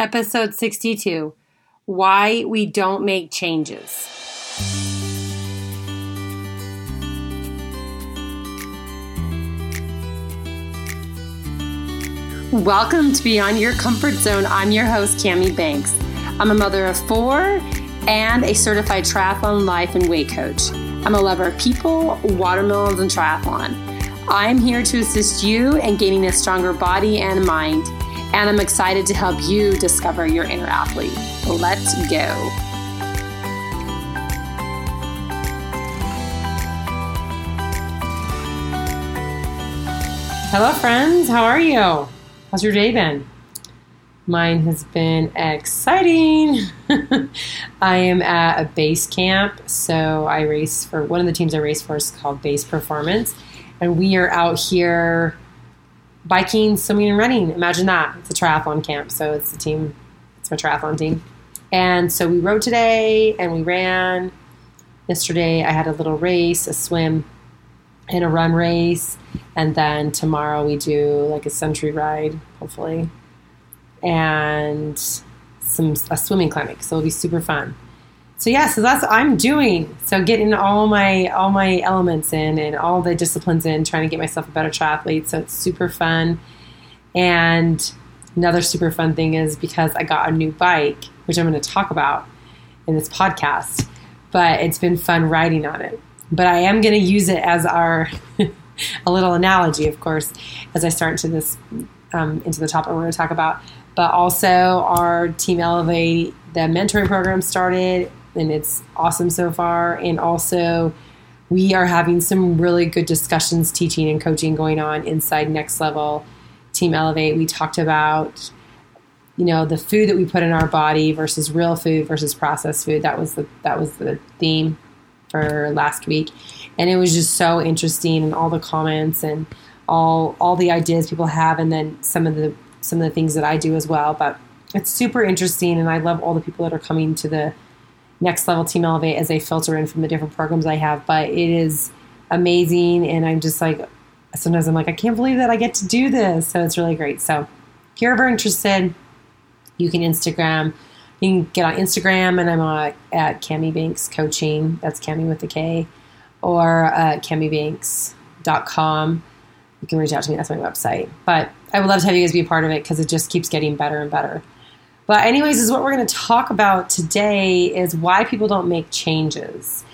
Episode 62 Why We Don't Make Changes. Welcome to Beyond Your Comfort Zone. I'm your host, Cami Banks. I'm a mother of four and a certified triathlon life and weight coach. I'm a lover of people, watermelons, and triathlon. I'm here to assist you in gaining a stronger body and mind and I'm excited to help you discover your inner athlete. Let's go. Hello, friends. How are you? How's your day been? Mine has been exciting. I am at a base camp, so I race for one of the teams I race for is called Base Performance, and we are out here biking, swimming, and running. Imagine that. It's a triathlon camp. So it's the team, it's my triathlon team. And so we rode today and we ran. Yesterday I had a little race, a swim, and a run race. And then tomorrow we do like a century ride, hopefully, and some a swimming clinic. So it'll be super fun so yeah, so that's what I'm doing. So getting all my all my elements in and all the disciplines in, trying to get myself a better triathlete. So it's super fun. And another super fun thing is because I got a new bike, which I'm going to talk about in this podcast. But it's been fun riding on it. But I am going to use it as our a little analogy, of course, as I start into this um, into the topic we're going to talk about. But also, our Team Elevate, the mentoring program started and it's awesome so far. And also, we are having some really good discussions, teaching and coaching going on inside Next Level Team Elevate. We talked about, you know, the food that we put in our body versus real food versus processed food. That was the that was the theme for last week, and it was just so interesting and all the comments and all all the ideas people have, and then some of the some of the things that I do as well. But it's super interesting, and I love all the people that are coming to the next level team elevate as they filter in from the different programs I have. But it is amazing, and I'm just like sometimes I'm like I can't believe that I get to do this. So it's really great. So if you're ever interested, you can Instagram. You can get on Instagram, and I'm uh, at Cami Banks Coaching. That's Cami with the K, or uh, CamiBanks.com. You can reach out to me. That's my website. But I would love to have you guys be a part of it because it just keeps getting better and better. But anyways, is what we're going to talk about today is why people don't make changes.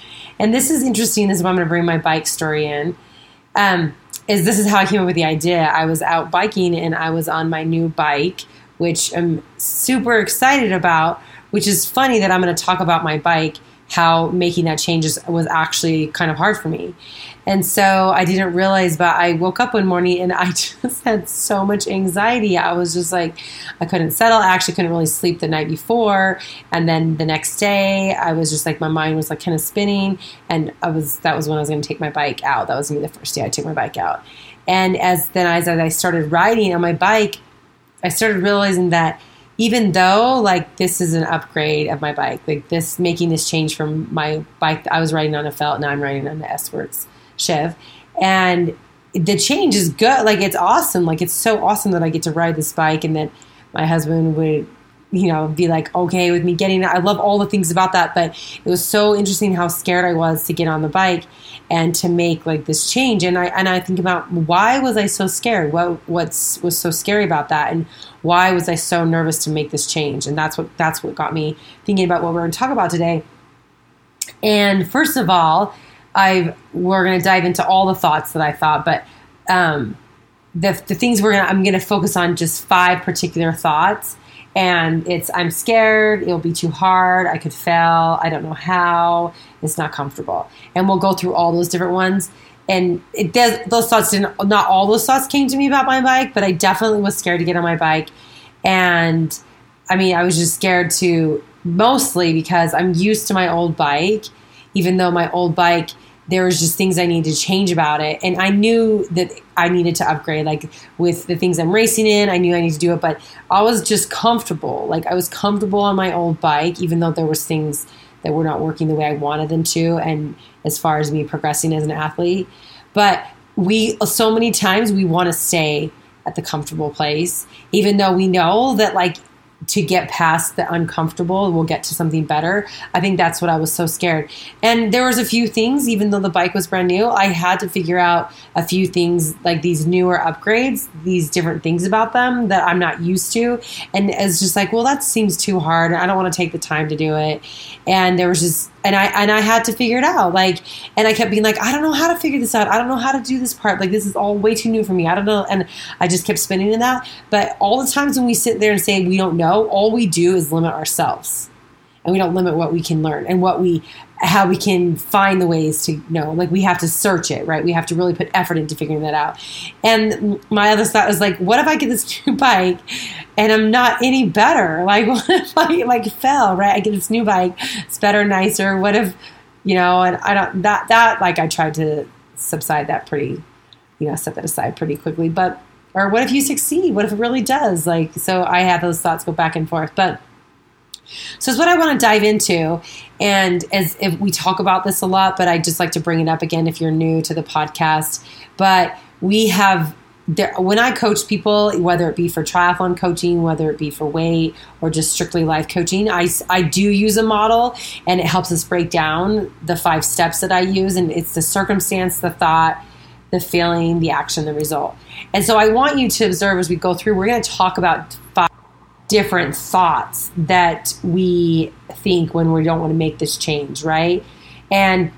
And this is interesting. This is why I'm going to bring my bike story in. Um, is this is how I came up with the idea. I was out biking and I was on my new bike, which I'm super excited about. Which is funny that I'm going to talk about my bike, how making that change was actually kind of hard for me. And so I didn't realize, but I woke up one morning and I just had so much anxiety. I was just like, I couldn't settle. I actually couldn't really sleep the night before. And then the next day, I was just like, my mind was like kind of spinning. And I was, that was when I was going to take my bike out. That was going to be the first day I took my bike out. And as then as I started riding on my bike, I started realizing that even though like this is an upgrade of my bike, like this making this change from my bike, I was riding on a Felt, now I'm riding on the S Works Shiv. And the change is good. Like it's awesome. Like it's so awesome that I get to ride this bike and that my husband would, you know, be like okay with me getting. I love all the things about that, but it was so interesting how scared I was to get on the bike and to make like this change. And I and I think about why was I so scared? What what's was so scary about that? And why was I so nervous to make this change? And that's what that's what got me thinking about what we're going to talk about today. And first of all, I we're going to dive into all the thoughts that I thought, but um, the the things we're gonna I'm going to focus on just five particular thoughts, and it's I'm scared, it'll be too hard, I could fail, I don't know how, it's not comfortable, and we'll go through all those different ones. And it does those thoughts didn't not all those thoughts came to me about my bike, but I definitely was scared to get on my bike, and I mean I was just scared to mostly because I'm used to my old bike even though my old bike there was just things I needed to change about it. And I knew that I needed to upgrade, like with the things I'm racing in, I knew I needed to do it, but I was just comfortable. Like I was comfortable on my old bike, even though there was things that were not working the way I wanted them to. And as far as me progressing as an athlete, but we, so many times we want to stay at the comfortable place, even though we know that like to get past the uncomfortable we'll get to something better i think that's what i was so scared and there was a few things even though the bike was brand new i had to figure out a few things like these newer upgrades these different things about them that i'm not used to and it's just like well that seems too hard i don't want to take the time to do it and there was just and I and I had to figure it out. Like, and I kept being like, I don't know how to figure this out. I don't know how to do this part. Like, this is all way too new for me. I don't know. And I just kept spinning in that. But all the times when we sit there and say we don't know, all we do is limit ourselves, and we don't limit what we can learn and what we how we can find the ways to know. Like we have to search it, right? We have to really put effort into figuring that out. And my other thought was like, what if I get this new bike and I'm not any better? Like, what if I like fell, right? I get this new bike, it's better, nicer. What if, you know, and I don't that that like I tried to subside that pretty, you know, set that aside pretty quickly. But or what if you succeed? What if it really does? Like, so I have those thoughts go back and forth, but. So it's what I want to dive into. And as if we talk about this a lot, but I just like to bring it up again if you're new to the podcast. But we have there, when I coach people, whether it be for triathlon coaching, whether it be for weight or just strictly life coaching, I, I do use a model and it helps us break down the five steps that I use. And it's the circumstance, the thought, the feeling, the action, the result. And so I want you to observe as we go through, we're going to talk about five different thoughts that we think when we don't want to make this change, right? And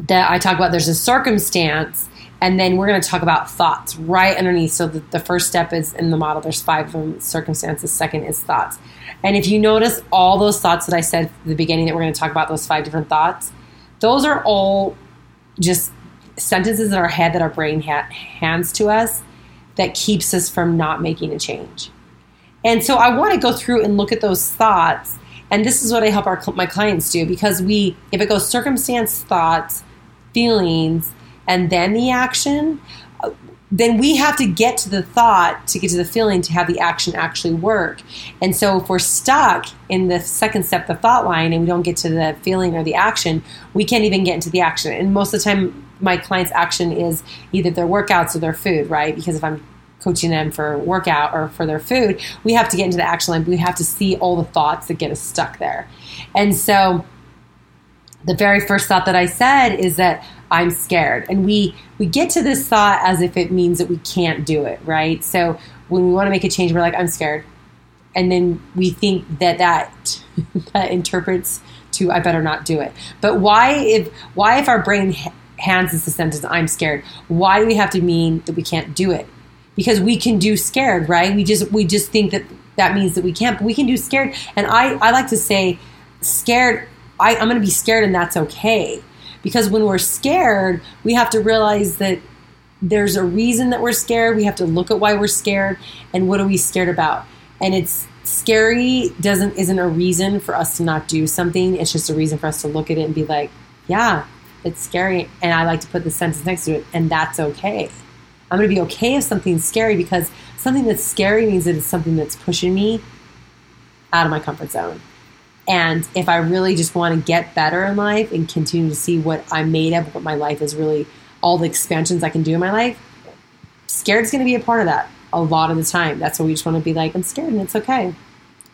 that I talk about there's a circumstance, and then we're going to talk about thoughts right underneath. So the, the first step is in the model, there's five of them circumstances, second is thoughts. And if you notice all those thoughts that I said at the beginning that we're going to talk about, those five different thoughts, those are all just sentences in our head that our brain ha- hands to us that keeps us from not making a change. And so I want to go through and look at those thoughts. And this is what I help our my clients do because we, if it goes circumstance, thoughts, feelings, and then the action, uh, then we have to get to the thought to get to the feeling to have the action actually work. And so if we're stuck in the second step, the thought line, and we don't get to the feeling or the action, we can't even get into the action. And most of the time, my client's action is either their workouts or their food, right? Because if I'm coaching them for workout or for their food, we have to get into the action line. We have to see all the thoughts that get us stuck there. And so the very first thought that I said is that I'm scared. And we we get to this thought as if it means that we can't do it, right? So when we want to make a change, we're like, I'm scared. And then we think that that, that interprets to I better not do it. But why if why if our brain hands us the sentence I'm scared, why do we have to mean that we can't do it? because we can do scared, right? We just we just think that that means that we can't, but we can do scared. And I I like to say scared. I, I'm going to be scared, and that's okay. Because when we're scared, we have to realize that there's a reason that we're scared. We have to look at why we're scared and what are we scared about. And it's scary doesn't isn't a reason for us to not do something. It's just a reason for us to look at it and be like, yeah, it's scary. And I like to put the sentence next to it, and that's okay. I'm going to be okay if something's scary because something that's scary means that it's something that's pushing me out of my comfort zone. And if I really just want to get better in life and continue to see what I'm made of, what my life is really, all the expansions I can do in my life, scared is going to be a part of that a lot of the time. That's why we just want to be like, I'm scared and it's okay.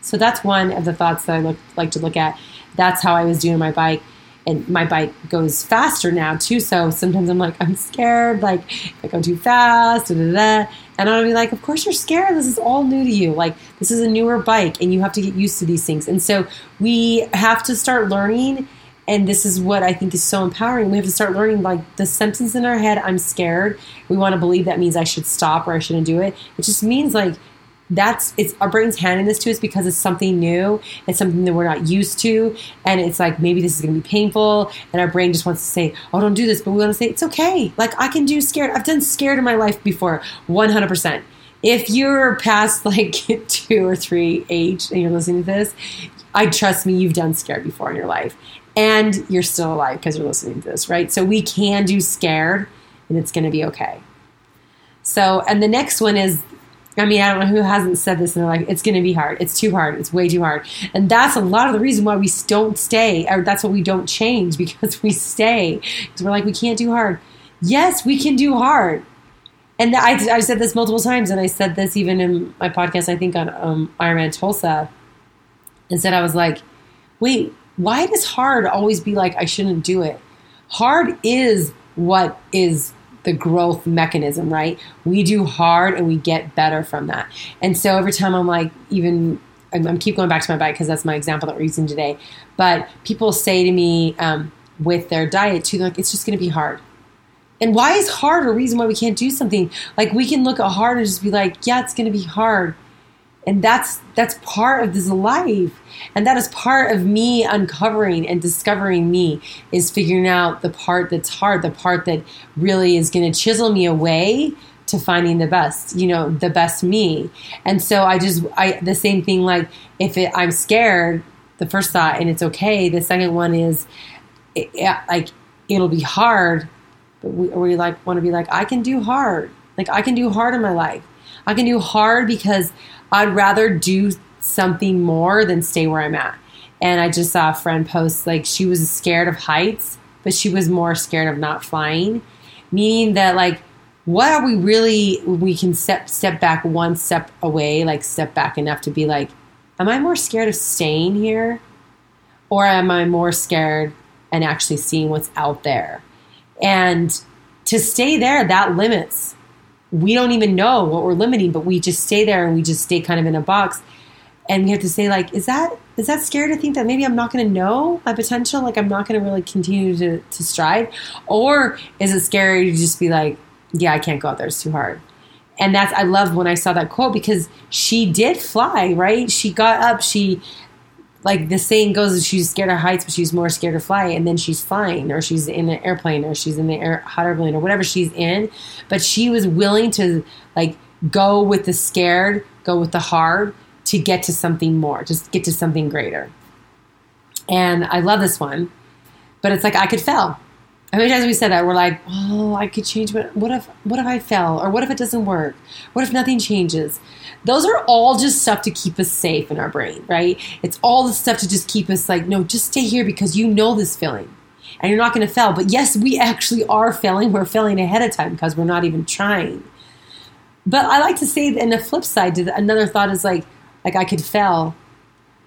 So that's one of the thoughts that I look, like to look at. That's how I was doing my bike and my bike goes faster now too. So sometimes I'm like, I'm scared, like if I go too fast, da, da, da. and I'll be like, of course you're scared. This is all new to you. Like this is a newer bike, and you have to get used to these things. And so we have to start learning. And this is what I think is so empowering. We have to start learning like the sentence in our head, I'm scared. We want to believe that means I should stop or I shouldn't do it. It just means like that's it's our brain's handing this to us because it's something new it's something that we're not used to. And it's like maybe this is going to be painful and our brain just wants to say oh don't do this but we want to say it's okay. Like i can do scared i've done scared in my life before 100% if you're past like two or three age and you're listening to this i trust me you've done scared before in your life. And you're still alive because you're listening to this right? So we can do scared and it's going to be okay. So and the next one is I mean, I don't know who hasn't said this and they're like, it's going to be hard. It's too hard. It's way too hard. And that's a lot of the reason why we don't stay, or that's why we don't change because we stay. Because we're like, we can't do hard. Yes, we can do hard. and I, I've said this multiple times, and I said this even in my podcast, I think on um, Ironman Tulsa, and said I was like, wait, why does hard always be like I shouldn't do it? Hard is what is the growth mechanism, right? We do hard and we get better from that. And so every time I'm like, even I'm, I'm keep going back to my bike because that's my example that we're using today. But people say to me um, with their diet too, like it's just going to be hard. And why is hard a reason why we can't do something? Like we can look at hard and just be like, yeah, it's going to be hard. And that's that's part of this life. And that is part of me uncovering and discovering me is figuring out the part that's hard, the part that really is going to chisel me away to finding the best, you know, the best me. And so I just I the same thing like if it, I'm scared, the first thought and it's okay. The second one is it, like it'll be hard but we, we like want to be like i can do hard like i can do hard in my life. I can do hard because i'd rather do something more than stay where i'm at. And i just saw a friend post like she was scared of heights but she was more scared of not flying meaning that like what are we really we can step step back one step away like step back enough to be like am i more scared of staying here? Or am i more scared and actually seeing what's out there? And to stay there, that limits. We don't even know what we're limiting, but we just stay there and we just stay kind of in a box. And we have to say, like, is that is that scary to think that maybe I'm not going to know my potential? Like, I'm not going to really continue to, to strive? Or is it scary to just be like, yeah, I can't go out there, it's too hard? And that's, I love when I saw that quote because she did fly, right? She got up, she like the saying goes, she's scared of heights, but she's more scared to fly. And then she's flying, or she's in an airplane, or she's in the air, hot air balloon, or whatever she's in. But she was willing to like go with the scared, go with the hard to get to something more, just get to something greater. And I love this one, but it's like I could fail. How many times we said that we're like, oh, I could change, but what if what if I fail, or what if it doesn't work? What if nothing changes? Those are all just stuff to keep us safe in our brain, right? It's all the stuff to just keep us like, no, just stay here because you know this feeling, and you're not going to fail. But yes, we actually are failing. We're failing ahead of time because we're not even trying. But I like to say, in the flip side, another thought is like, like I could fail.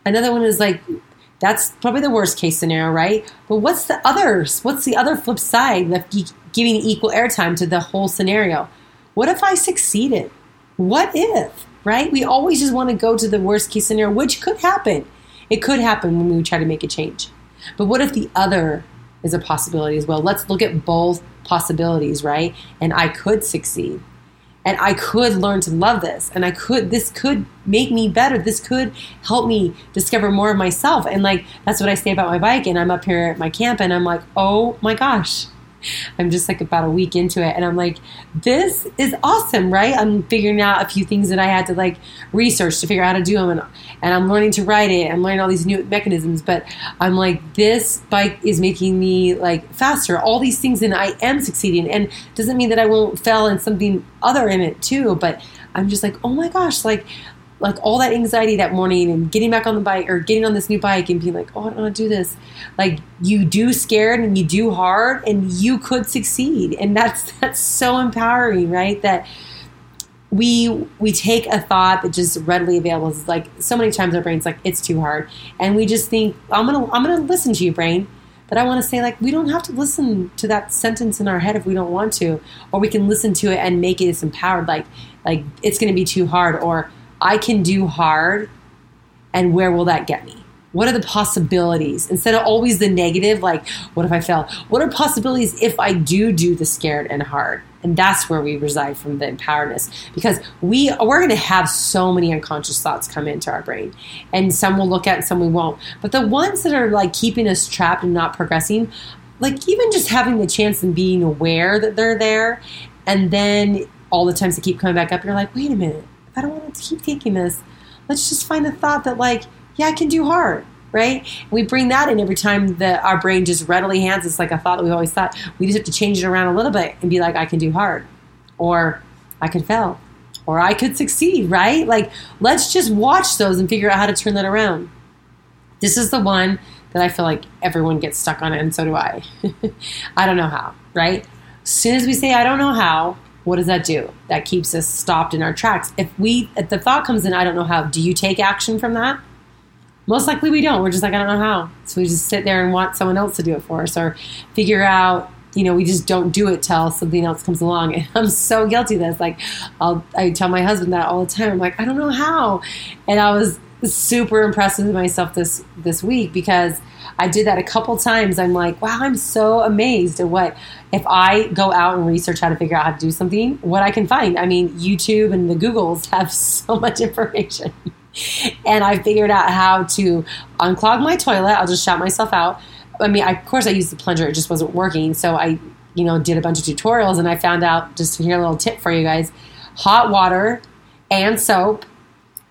Another one is like, that's probably the worst case scenario, right? But what's the others? What's the other flip side of giving equal airtime to the whole scenario? What if I succeeded? What if, right? We always just want to go to the worst case scenario, which could happen. It could happen when we try to make a change. But what if the other is a possibility as well? Let's look at both possibilities, right? And I could succeed and I could learn to love this and I could this could make me better. This could help me discover more of myself. And like that's what I say about my bike and I'm up here at my camp and I'm like oh my gosh I'm just like about a week into it and I'm like, this is awesome, right? I'm figuring out a few things that I had to like research to figure out how to do them and, and I'm learning to ride it. I'm learning all these new mechanisms, but I'm like, this bike is making me like faster, all these things and I am succeeding. And doesn't mean that I won't fail in something other in it too, but I'm just like, oh my gosh, like like all that anxiety that morning and getting back on the bike or getting on this new bike and being like, oh, I don't want to do this. Like you do scared and you do hard and you could succeed. And that's that's so empowering, right? That we we take a thought that just readily available is like so many times our brain's like it's too hard and we just think i'm gonna i'm gonna listen to you brain but i want to say like we don't have to listen to that sentence in our head if we don't want to or we can listen to it and make it as empowered like like it's gonna be too hard or I can do hard and where will that get me? What are the possibilities? Instead of always the negative, like, what if I fail? What are possibilities if I do do the scared and hard? And that's where we reside from the empoweredness because we we're going to have so many unconscious thoughts come into our brain, and some we'll look at, and some we won't. But the ones that are like keeping us trapped and not progressing, like even just having the chance and being aware that they're there, and then all the times they keep coming back up, you're like, wait a minute, I don't want to keep taking this, let's just find the thought that like, yeah, I can do hard, right? we bring that in every time that our brain just readily hands us like a thought that we've always thought. We just have to change it around a little bit and be like, I can do hard, or I can fail, or I could succeed, right? Like, let's just watch those and figure out how to turn that around. This is the one that I feel like everyone gets stuck on, it, and so do I. I don't know how, right? As soon as we say, I don't know how, what does that do? That keeps us stopped in our tracks. If we, if the thought comes in, I don't know how, do you take action from that? Most likely we don't. We're just like, I don't know how. So we just sit there and want someone else to do it for us or figure out, you know, we just don't do it till something else comes along. And I'm so guilty of this. Like, I'll, I tell my husband that all the time. I'm like, I don't know how. And I was super impressed with myself this, this week because I did that a couple times. I'm like, wow, I'm so amazed at what, if I go out and research how to figure out how to do something, what I can find. I mean, YouTube and the Googles have so much information. and I figured out how to unclog my toilet. I'll just shout myself out. I mean, I, of course, I used the plunger, it just wasn't working. So I, you know, did a bunch of tutorials and I found out just to hear a little tip for you guys hot water and soap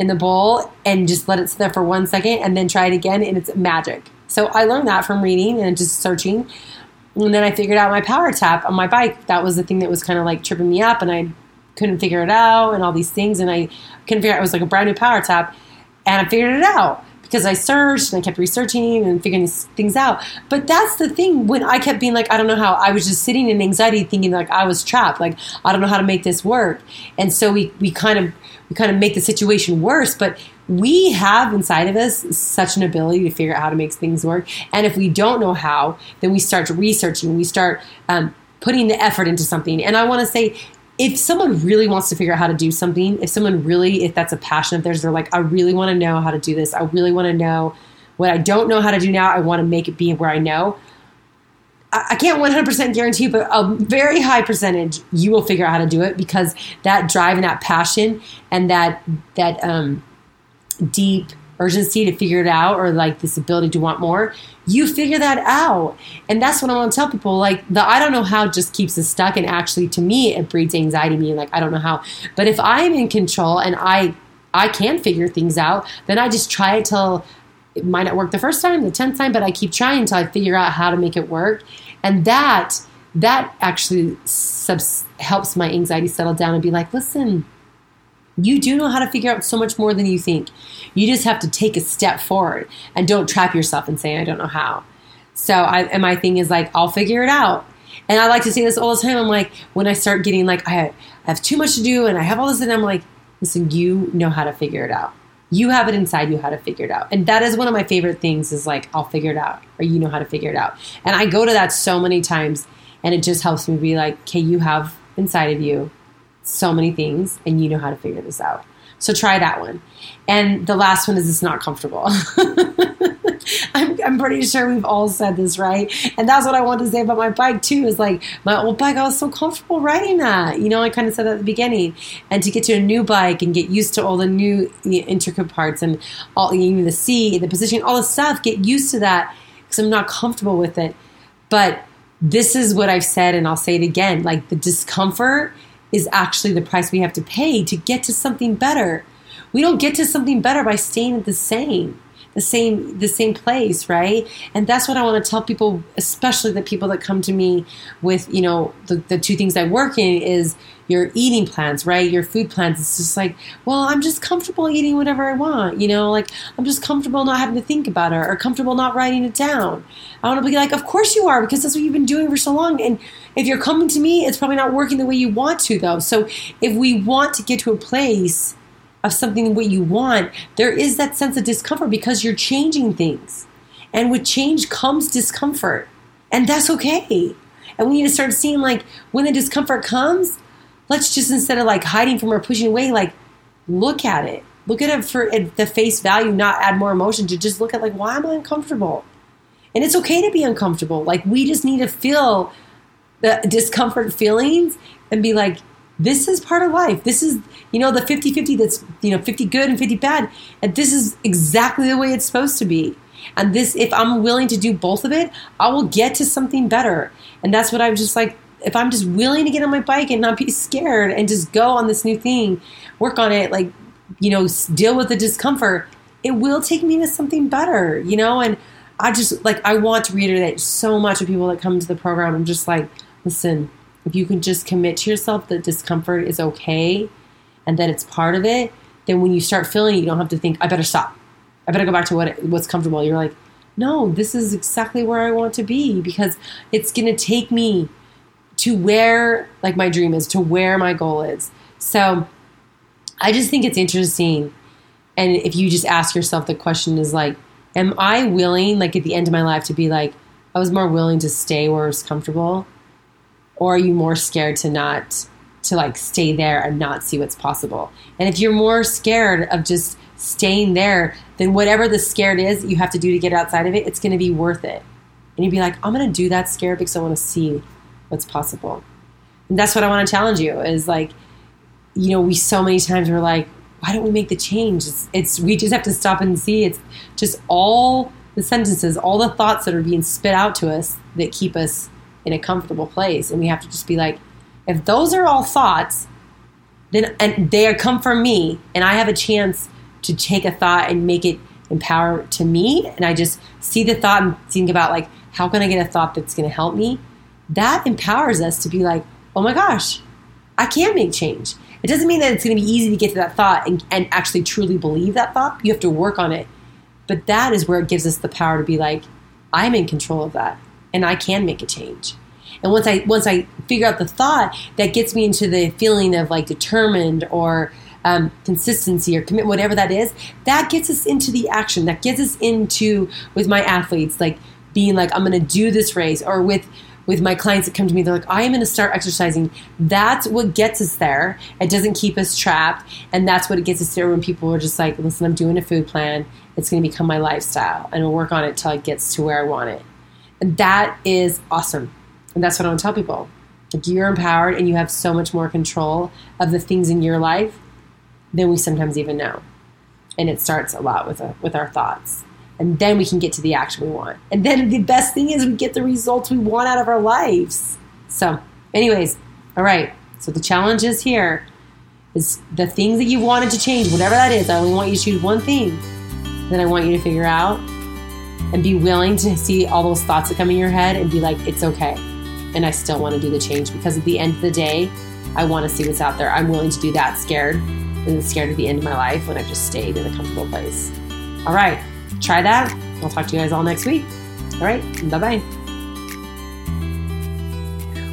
in the bowl and just let it sit there for one second and then try it again and it's magic. So I learned that from reading and just searching. And then I figured out my power tap on my bike. That was the thing that was kind of like tripping me up, and I couldn't figure it out, and all these things. And I couldn't figure out it was like a brand new power tap, and I figured it out because I searched and I kept researching and figuring things out. But that's the thing when I kept being like, I don't know how. I was just sitting in anxiety, thinking like I was trapped. Like I don't know how to make this work. And so we we kind of we kind of make the situation worse. But we have inside of us such an ability to figure out how to make things work. And if we don't know how, then we start researching, we start um, putting the effort into something. And I want to say, if someone really wants to figure out how to do something, if someone really, if that's a passion of theirs, they're like, I really want to know how to do this. I really want to know what I don't know how to do now. I want to make it be where I know. I can't 100% guarantee, but a very high percentage you will figure out how to do it because that drive and that passion and that that um, deep urgency to figure it out or like this ability to want more, you figure that out. And that's what I want to tell people. Like the I don't know how just keeps us stuck. And actually to me it breeds anxiety me like I don't know how. But if I'm in control and I I can figure things out, then I just try it till it might not work the first time, the tenth time, but I keep trying until I figure out how to make it work. And that that actually subs- helps my anxiety settle down and be like, listen, you do know how to figure out so much more than you think. You just have to take a step forward and don't trap yourself and say, I don't know how. So, I, and my thing is like, I'll figure it out. And I like to say this all the time. I'm like, when I start getting like, I have, I have too much to do and I have all this, and I'm like, listen, you know how to figure it out. You have it inside you how to figure it out. And that is one of my favorite things is like, I'll figure it out, or you know how to figure it out. And I go to that so many times, and it just helps me be like, okay, you have inside of you so many things and you know how to figure this out. So try that one. And the last one is it's not comfortable. I'm, I'm, pretty sure we've all said this, right? And that's what I want to say about my bike too. Is like my old bike, I was so comfortable riding that. You know, I kind of said that at the beginning. And to get to a new bike and get used to all the new intricate parts and all even the seat, the position, all the stuff, get used to that because I'm not comfortable with it. But this is what I've said, and I'll say it again: like the discomfort is actually the price we have to pay to get to something better. We don't get to something better by staying at the same the same the same place right? And that's what i want to tell people especially the people that come to me with you know the, the two things i work in is your eating plans right? Your food plans. It's just like well i'm just comfortable eating whatever i want you know? Like i'm just comfortable not having to think about it or comfortable not writing it down. I want to be like of course you are because that's what you've been doing for so long. And if you're coming to me it's probably not working the way you want to though. So if we want to get to a place of something what you want, there is that sense of discomfort because you're changing things. And with change comes discomfort. And that's okay. And we need to start seeing like when the discomfort comes, let's just instead of like hiding from or pushing away, like look at it. Look at it for the face value, not add more emotion to just look at like why am I uncomfortable? And it's okay to be uncomfortable. Like we just need to feel the discomfort feelings and be like, this is part of life. This is, you know, the 50 50 that's, you know, 50 good and 50 bad. And this is exactly the way it's supposed to be. And this, if I'm willing to do both of it, I will get to something better. And that's what I'm just like, if I'm just willing to get on my bike and not be scared and just go on this new thing, work on it, like, you know, deal with the discomfort, it will take me to something better, you know? And I just, like, I want to reiterate so much of people that come to the program. I'm just like, listen, if you can just commit to yourself that discomfort is okay and that it's part of it, then when you start feeling it, you don't have to think, I better stop. I better go back to what what's comfortable. You're like, no, this is exactly where I want to be because it's going to take me to where like my dream is, to where my goal is. So I just think it's interesting. And if you just ask yourself the question is like, am I willing, like at the end of my life, to be like, I was more willing to stay where it's comfortable? Or are you more scared to not, to like stay there and not see what's possible? And if you're more scared of just staying there, then whatever the scared is you have to do to get outside of it, it's going to be worth it. And you'd be like, I'm going to do that scared because I want to see what's possible. And that's what I want to challenge you is like, you know, we so many times we're like, why don't we make the change? It's, it's we just have to stop and see. It's just all the sentences, all the thoughts that are being spit out to us that keep us in a comfortable place, and we have to just be like, if those are all thoughts, then and they come from me, and I have a chance to take a thought and make it empower to me, and I just see the thought and think about like, how can I get a thought that's going to help me? That empowers us to be like, oh my gosh, I can make change. It doesn't mean that it's going to be easy to get to that thought and, and actually truly believe that thought. You have to work on it. But that is where it gives us the power to be like, I'm in control of that and I can make a change. And once I once I figure out the thought, that gets me into the feeling of like determined or um, consistency or commit, whatever that is. That gets us into the action. That gets us into with my athletes, like being like, I'm going to do this race, or with with my clients that come to me, they're like, I am going to start exercising. That's what gets us there. It doesn't keep us trapped. And that's what it gets us there when people are just like, listen, I'm doing a food plan. It's going to become my lifestyle. And we'll work on it till it gets to where I want it. And that is awesome. And that's what I want to tell people. Like you're empowered and you have so much more control of the things in your life than we sometimes even know. And it starts a lot with, a, with our thoughts and then we can get to the action we want. And then the best thing is we get the results we want out of our lives. So, anyways, all right. So the challenge is here is the things that you wanted to change, whatever that is. I only want you to choose one thing that I want you to figure out and be willing to see all those thoughts that come in your head and be like, it's okay. And I still want to do the change because at the end of the day, I want to see what's out there. I'm willing to do that scared and scared at the end of my life when I've just stayed in a comfortable place. All right try that. I'll talk to you guys all next week. All right, bye bye.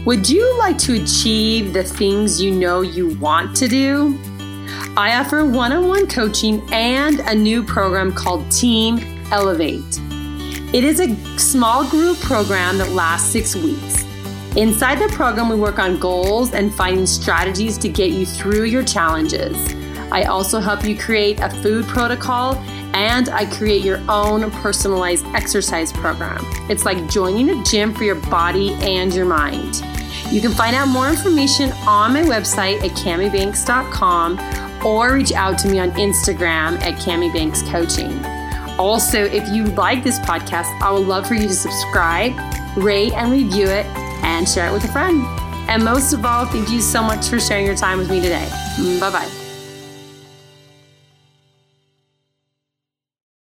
Would you like to achieve the things you know you want to do? I offer one on one coaching and a new program called Team Elevate. It is a small group program that lasts six weeks. Inside the program, we work on goals and finding strategies to get you through your challenges. I also help you create a food protocol and I create your own personalized exercise program. It's like joining a gym for your body and your mind. You can find out more information on my website at camibanks.com or reach out to me on Instagram at camibankscoaching. Coaching. Also, if you like this podcast, I would love for you to subscribe, rate, and review it, and share it with a friend. And most of all, thank you so much for sharing your time with me today. Bye bye.